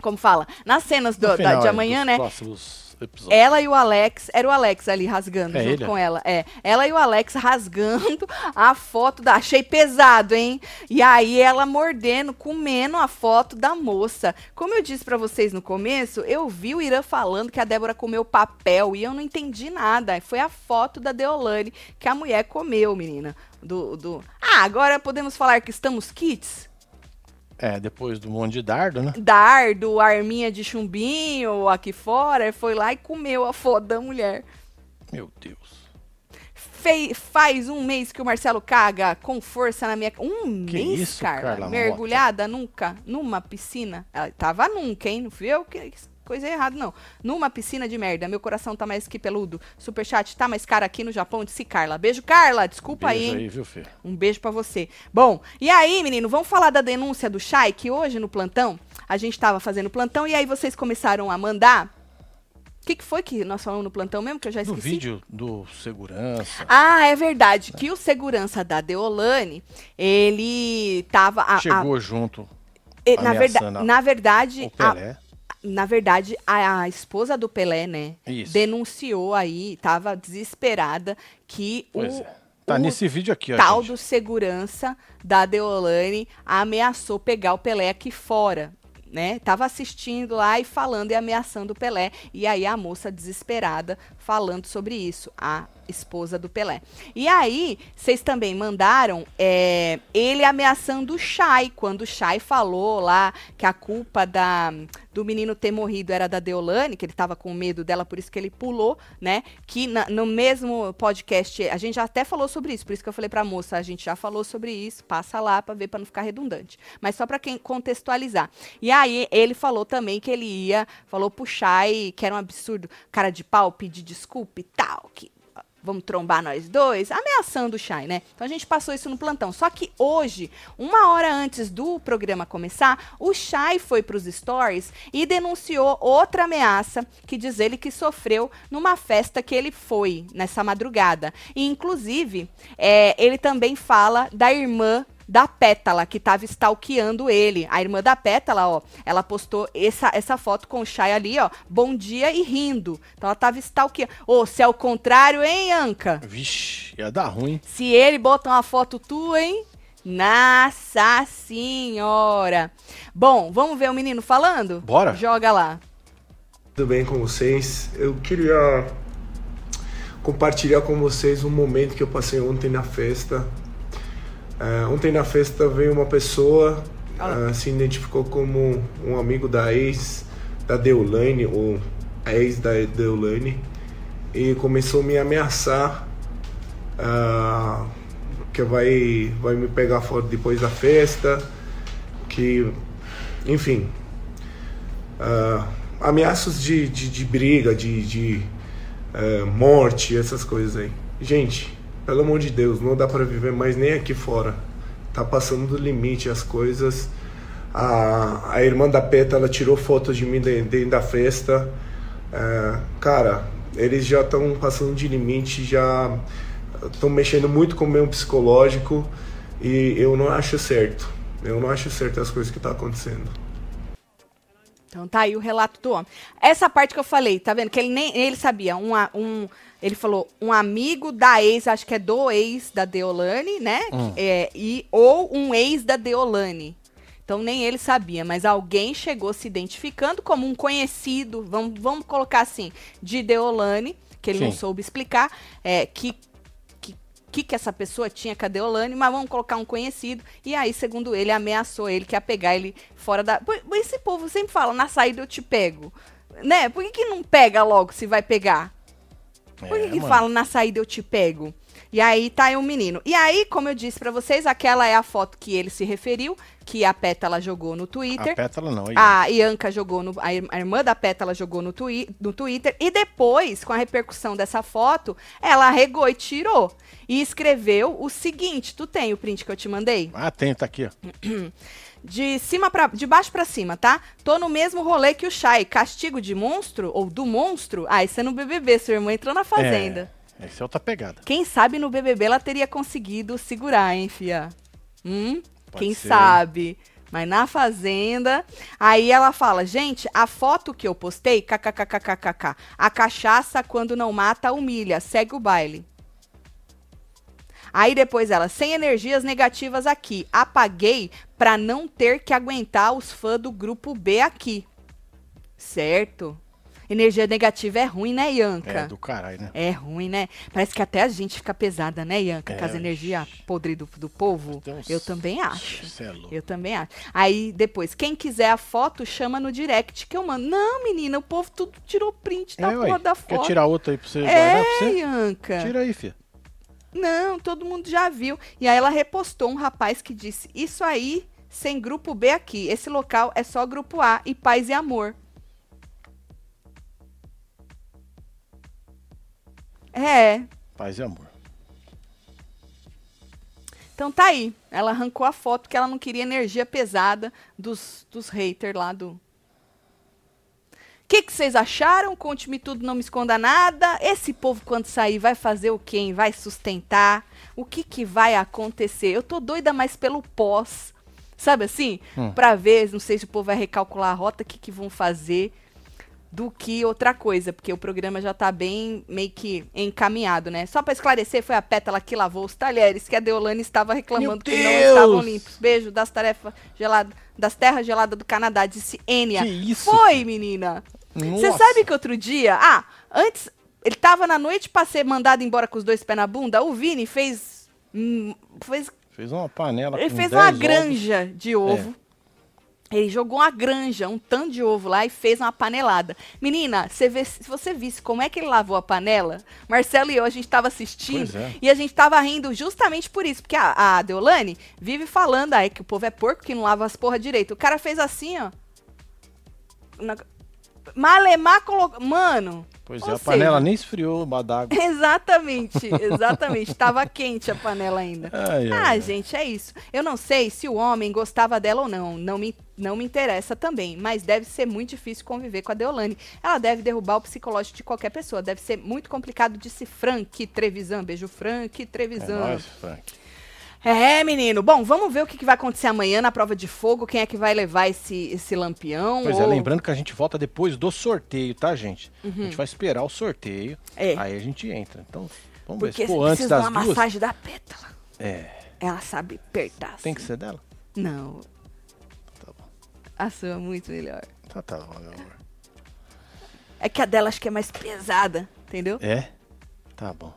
S2: Como fala? Nas cenas do-
S1: No
S2: da-
S1: final,
S2: de
S1: é,
S2: amanhã,
S1: dos
S2: né?
S1: próximos episódios.
S2: Ela e o Alex, era o Alex ali rasgando
S1: É
S2: junto
S1: ele?
S2: com ela. É, ela e o Alex rasgando a foto da. Achei pesado, hein? E aí ela mordendo, comendo a foto da moça. Como eu disse pra vocês no começo, eu vi o Irã falando que a Débora comeu papel e eu não entendi nada. Foi a foto da Deolane que a mulher comeu, menina. Do, do... Ah, agora podemos falar que estamos kits?
S1: É, depois do monte de dardo, né?
S2: Dardo, arminha de chumbinho aqui fora, foi lá e comeu a foto da mulher.
S1: Meu Deus.
S2: Fei- faz um mês que o Marcelo caga com força na minha. Um
S1: Que
S2: mês,
S1: isso,
S2: Carla?
S1: Carla Mota?
S2: Mergulhada nunca? Numa piscina? Ela tava nunca, hein? Não fui eu que. Coisa errada, não. Numa piscina de merda. Meu coração tá mais que peludo. Superchat tá mais caro aqui no Japão. Disse Carla. Beijo, Carla. Desculpa aí,
S1: Beijo
S2: hein?
S1: aí, viu, filho?
S2: Um beijo pra você. Bom, e aí, menino, vamos falar da denúncia do Chay, que hoje no plantão, a gente tava fazendo plantão e aí vocês começaram a mandar. O que, que foi que nós falamos no plantão mesmo, que eu já
S1: No
S2: esqueci?
S1: vídeo do segurança.
S2: Ah, é verdade. Que o segurança da Deolane, ele tava. a- a-
S1: chegou junto
S2: e- na, verda- na verdade,
S1: o
S2: a-
S1: Pelé.
S2: Na verdade, a, a esposa do Pelé, né,
S1: Isso.
S2: denunciou aí, tava desesperada que
S1: Pois
S2: o,
S1: é. Tá
S2: o
S1: nesse vídeo aqui, ó.
S2: tal
S1: gente.
S2: do segurança da Deolane ameaçou pegar o Pelé aqui fora. Né? Tava assistindo lá e falando e ameaçando o Pelé. E aí a moça desesperada falando sobre isso, a esposa do Pelé. E aí, vocês também mandaram é, ele ameaçando o Chay, quando o Chay falou lá que a culpa da, do menino ter morrido era da Deolane, que ele tava com medo dela, por isso que ele pulou, né? Que na- no mesmo podcast, a gente já até falou sobre isso, por isso que eu falei pra moça, a gente já falou sobre isso, passa lá pra ver, pra não ficar redundante. Mas só pra quem contextualizar. E aí, ele falou também que ele ia, falou pro Chay que era um absurdo, cara de pau, pedir desculpa e tal, que vamos trombar nós dois, ameaçando o Shai, né? Então a gente passou isso no plantão. Só que hoje, uma hora antes do programa começar, o Shai foi para os stories e denunciou outra ameaça que diz ele que sofreu numa festa que ele foi nessa madrugada. E inclusive, é, ele também fala da irmã da Pétala, que tava stalkeando ele. A irmã da Pétala, ó, ela postou essa, essa foto com o Chay ali, ó, bom dia e rindo. Então ela tava stalkeando. Ô, se é o contrário, hein, Anca?
S1: Vixe, ia dar ruim.
S2: Se ele bota uma foto tua, hein? Nossa senhora. Bom, vamos ver o menino falando?
S1: Bora.
S2: Joga lá.
S3: Tudo bem com vocês? Eu queria compartilhar com vocês um momento que eu passei ontem na festa. É, ontem na festa veio uma pessoa,
S2: ah,
S3: se identificou como um amigo da ex da Deolane, ou a ex da Deolane, e começou a me ameaçar ah, que vai, vai me pegar fora depois da festa, que, enfim, ameaças de, de, de briga, de, de eh, morte, essas coisas aí. Gente, pelo amor de Deus, não dá pra viver mais nem aqui fora. Tá passando do limite as coisas. A, a irmã da Peta, ela tirou fotos de mim de- dentro da festa. Eh, cara, eles já estão passando de limite, já estão mexendo muito com o meu psicológico e eu não acho certo. Eu não acho certo as coisas que estão acontecendo.
S2: Então tá aí o relato do homem. Essa parte que eu falei, tá vendo? Que ele nem ele sabia. Um, a- um, ele falou um amigo da ex, acho que é do ex da Deolane, né?
S1: Hum.
S2: É, e, ou um ex da Deolane. Então nem ele sabia, mas alguém chegou se identificando como um conhecido, vamos, vamos colocar assim, de Deolane, que ele não
S1: Sim.
S2: soube explicar, é, que que, que essa pessoa tinha com a Deolane, mas vamos colocar um conhecido. E aí, segundo ele, ameaçou ele que ia pegar ele fora da. Esse povo sempre fala, na saída eu te pego. Né? Por que, que não pega logo se vai pegar? Por que,
S1: É,
S2: que fala na saída eu te pego? E aí tá aí o menino. E aí, como eu disse pra vocês, aquela é a foto que ele se referiu, que a Pétala jogou no
S1: A
S2: Twitter.
S1: pétala não. aí.
S2: A Ianca jogou no. A a irmã da Pétala jogou no, twi no Twitter. E depois, com a repercussão dessa foto, ela regou e tirou. E escreveu o seguinte: tu tem o print que eu te mandei?
S1: Ah, tem, tá aqui, ó.
S2: De cima para de baixo pra cima, tá? Tô no mesmo rolê que o Shai. Castigo de monstro ou do monstro? Ah, isso é no BBB, sua irmã entrou na fazenda.
S1: É, essa é outra pegada.
S2: Quem sabe no BBB ela teria conseguido segurar, hein, fia? Hum?
S1: Pode
S2: Quem
S1: ser,
S2: sabe? Mas na fazenda, aí ela fala, gente, a foto que eu postei, kkkkkkk, a cachaça quando não mata humilha, segue o baile. Aí depois ela, sem energias negativas aqui, apaguei pra não ter que aguentar os fãs do grupo B aqui. Certo? Energia negativa é ruim, né, Ianca?
S1: É, do caralho, né?
S2: É ruim, né? Parece que até a gente fica pesada, né, Ianca? com as
S1: É,
S2: energias
S1: ixi.
S2: podres do, do povo.
S1: Deus.
S2: Eu também acho.
S1: É.
S2: Eu também acho. Aí, depois, quem quiser a foto, chama no direct que eu mando. Não, menina, o povo tudo tirou print da
S1: É, ué.
S2: porra da
S1: Quer
S2: foto.
S1: tirar outra aí pra você guardar pra
S2: É,
S1: você?
S2: Ianca.
S1: Tira aí, filha.
S2: Não, todo mundo já viu. E aí ela repostou um rapaz que disse: Isso aí, sem grupo B aqui. Esse local é só grupo A e paz e amor. É,
S1: Paz e amor.
S2: Então tá aí. Ela arrancou a foto que ela não queria energia pesada dos, dos haters lá do. O que que vocês acharam? Conte-me tudo, não me esconda nada. Esse povo, quando sair, vai fazer o quê? Vai sustentar? O que que vai acontecer? Eu tô doida mais pelo pós. Sabe assim?
S1: Hum.
S2: Pra ver, não sei se o povo vai recalcular a rota, o que que vão fazer do que outra coisa, porque o programa já tá bem meio que encaminhado, né? Só pra esclarecer, foi a Pétala que lavou os talheres, que a Deolane estava reclamando que não estavam limpos. Beijo das tarefas geladas, das terras geladas do Canadá, disse Enia.
S1: Que isso?
S2: Foi, menina. Você sabe que outro dia, ah, antes ele tava na noite pra ser mandado embora com os dois pés na bunda, o Vini fez hum, fez
S1: Fez uma panela
S2: ele
S1: com
S2: fez
S1: 10
S2: uma
S1: ovos. É.
S2: granja de ovo. Ele jogou uma granja, um tanto de ovo lá e fez uma panelada. Menina, você vê, se você visse como é que ele lavou a panela, Marcelo e eu, a gente tava assistindo
S1: é.
S2: e a gente tava rindo justamente por isso. Porque a, a Deolane vive falando aí que o povo é porco que não lava as porra direito. O cara fez assim, ó. Na- Malemar colocou. Mano.
S1: Pois
S2: ou
S1: é, a
S2: seja,
S1: panela nem esfriou a d'água.
S2: Exatamente, exatamente. Tava quente a panela ainda.
S1: Ai,
S2: Ah,
S1: ai.
S2: gente, é isso. Eu não sei se o homem gostava dela ou não. Não me, não me interessa também. Mas deve ser muito difícil conviver com a Deolane. Ela deve derrubar o psicológico de qualquer pessoa. Deve ser muito complicado, disse Frank Trevisan. Beijo, Frank
S1: É
S2: Trevisan.
S1: nóis, Frank.
S2: É, menino. Bom, vamos ver o que, que vai acontecer amanhã na prova de fogo. Quem é que vai levar esse, esse lampião?
S1: Pois é,
S2: ou-
S1: lembrando que a gente volta depois do sorteio, tá, gente? A gente vai esperar o sorteio,
S2: Uhum. É.
S1: aí a gente entra. Então, vamos
S2: Porque
S1: ver se
S2: você
S1: for antes das
S2: uma
S1: duas.
S2: massagem da pétala.
S1: É,
S2: Ela sabe apertar.
S1: tem que
S2: assim.
S1: ser dela?
S2: Não,
S1: Tá bom.
S2: a sua é muito melhor.
S1: Tá, tá bom, meu amor.
S2: É que a dela acho que é mais pesada, entendeu?
S1: É? Tá bom.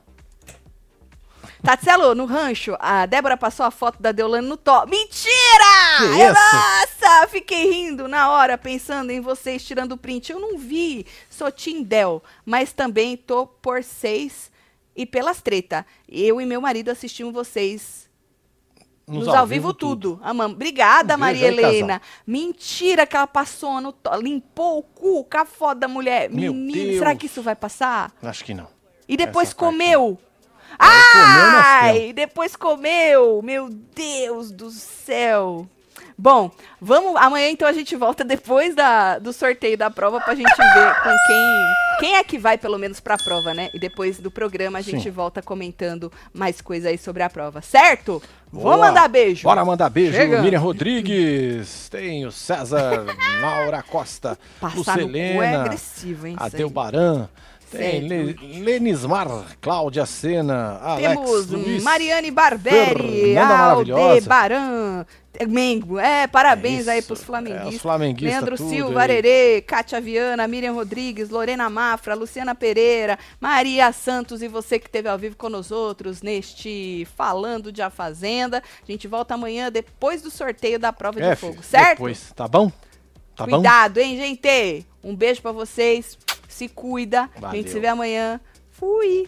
S2: Tatselo, no rancho, a Débora passou a foto da Deolane no top. Mentira!
S1: Que isso?
S2: Nossa, fiquei rindo na hora, pensando em vocês tirando o print. Eu não vi, sou Tindel, mas também tô por seis e pelas treta. Eu e meu marido assistimos vocês nos, ao, vivo, tudo. Amamos. Obrigada,
S1: Um
S2: Maria Helena. Mentira que ela passou no to... limpou o cu com a foto da mulher.
S1: Meu
S2: Menino, será que isso vai passar?
S1: Acho que não.
S2: E depois
S1: Essa
S2: comeu. Ai, depois comeu. Meu Deus do céu. Bom, vamos. Amanhã então a gente volta depois da, do sorteio da prova pra gente ver com quem. Quem é que vai, pelo menos, pra prova, né? E depois do programa a gente
S1: Sim.
S2: volta comentando mais coisas aí sobre a prova, certo? Vou mandar beijo.
S1: Bora mandar beijo.
S2: Chega.
S1: Miriam Rodrigues, tem o César, Laura Costa,
S2: Passar no cu é
S1: Lucelena,
S2: agressivo, hein? isso aí.
S1: Tem. Le Lenismar, Cláudia Sena, Alex
S2: Temos
S1: Luiz.
S2: Mariane Barberi. Aldebaran, é, Mengo. É, parabéns
S1: Isso,
S2: aí pros
S1: é, os
S2: flamenguistas.
S1: flamenguistas
S2: Leandro
S1: tudo
S2: Silva,
S1: aí.
S2: Arerê, Kátia Viana, Miriam Rodrigues, Lorena Mafra, Luciana Pereira, Maria Santos e você que esteve ao vivo com nós outros neste Falando de A Fazenda. A gente volta amanhã depois do sorteio da prova
S1: É,
S2: de fogo, certo?
S1: Depois, tá bom? Tá bom?
S2: Cuidado, hein, gente? Um beijo pra vocês. Se cuida. A
S1: Valeu.
S2: gente se vê amanhã. Fui.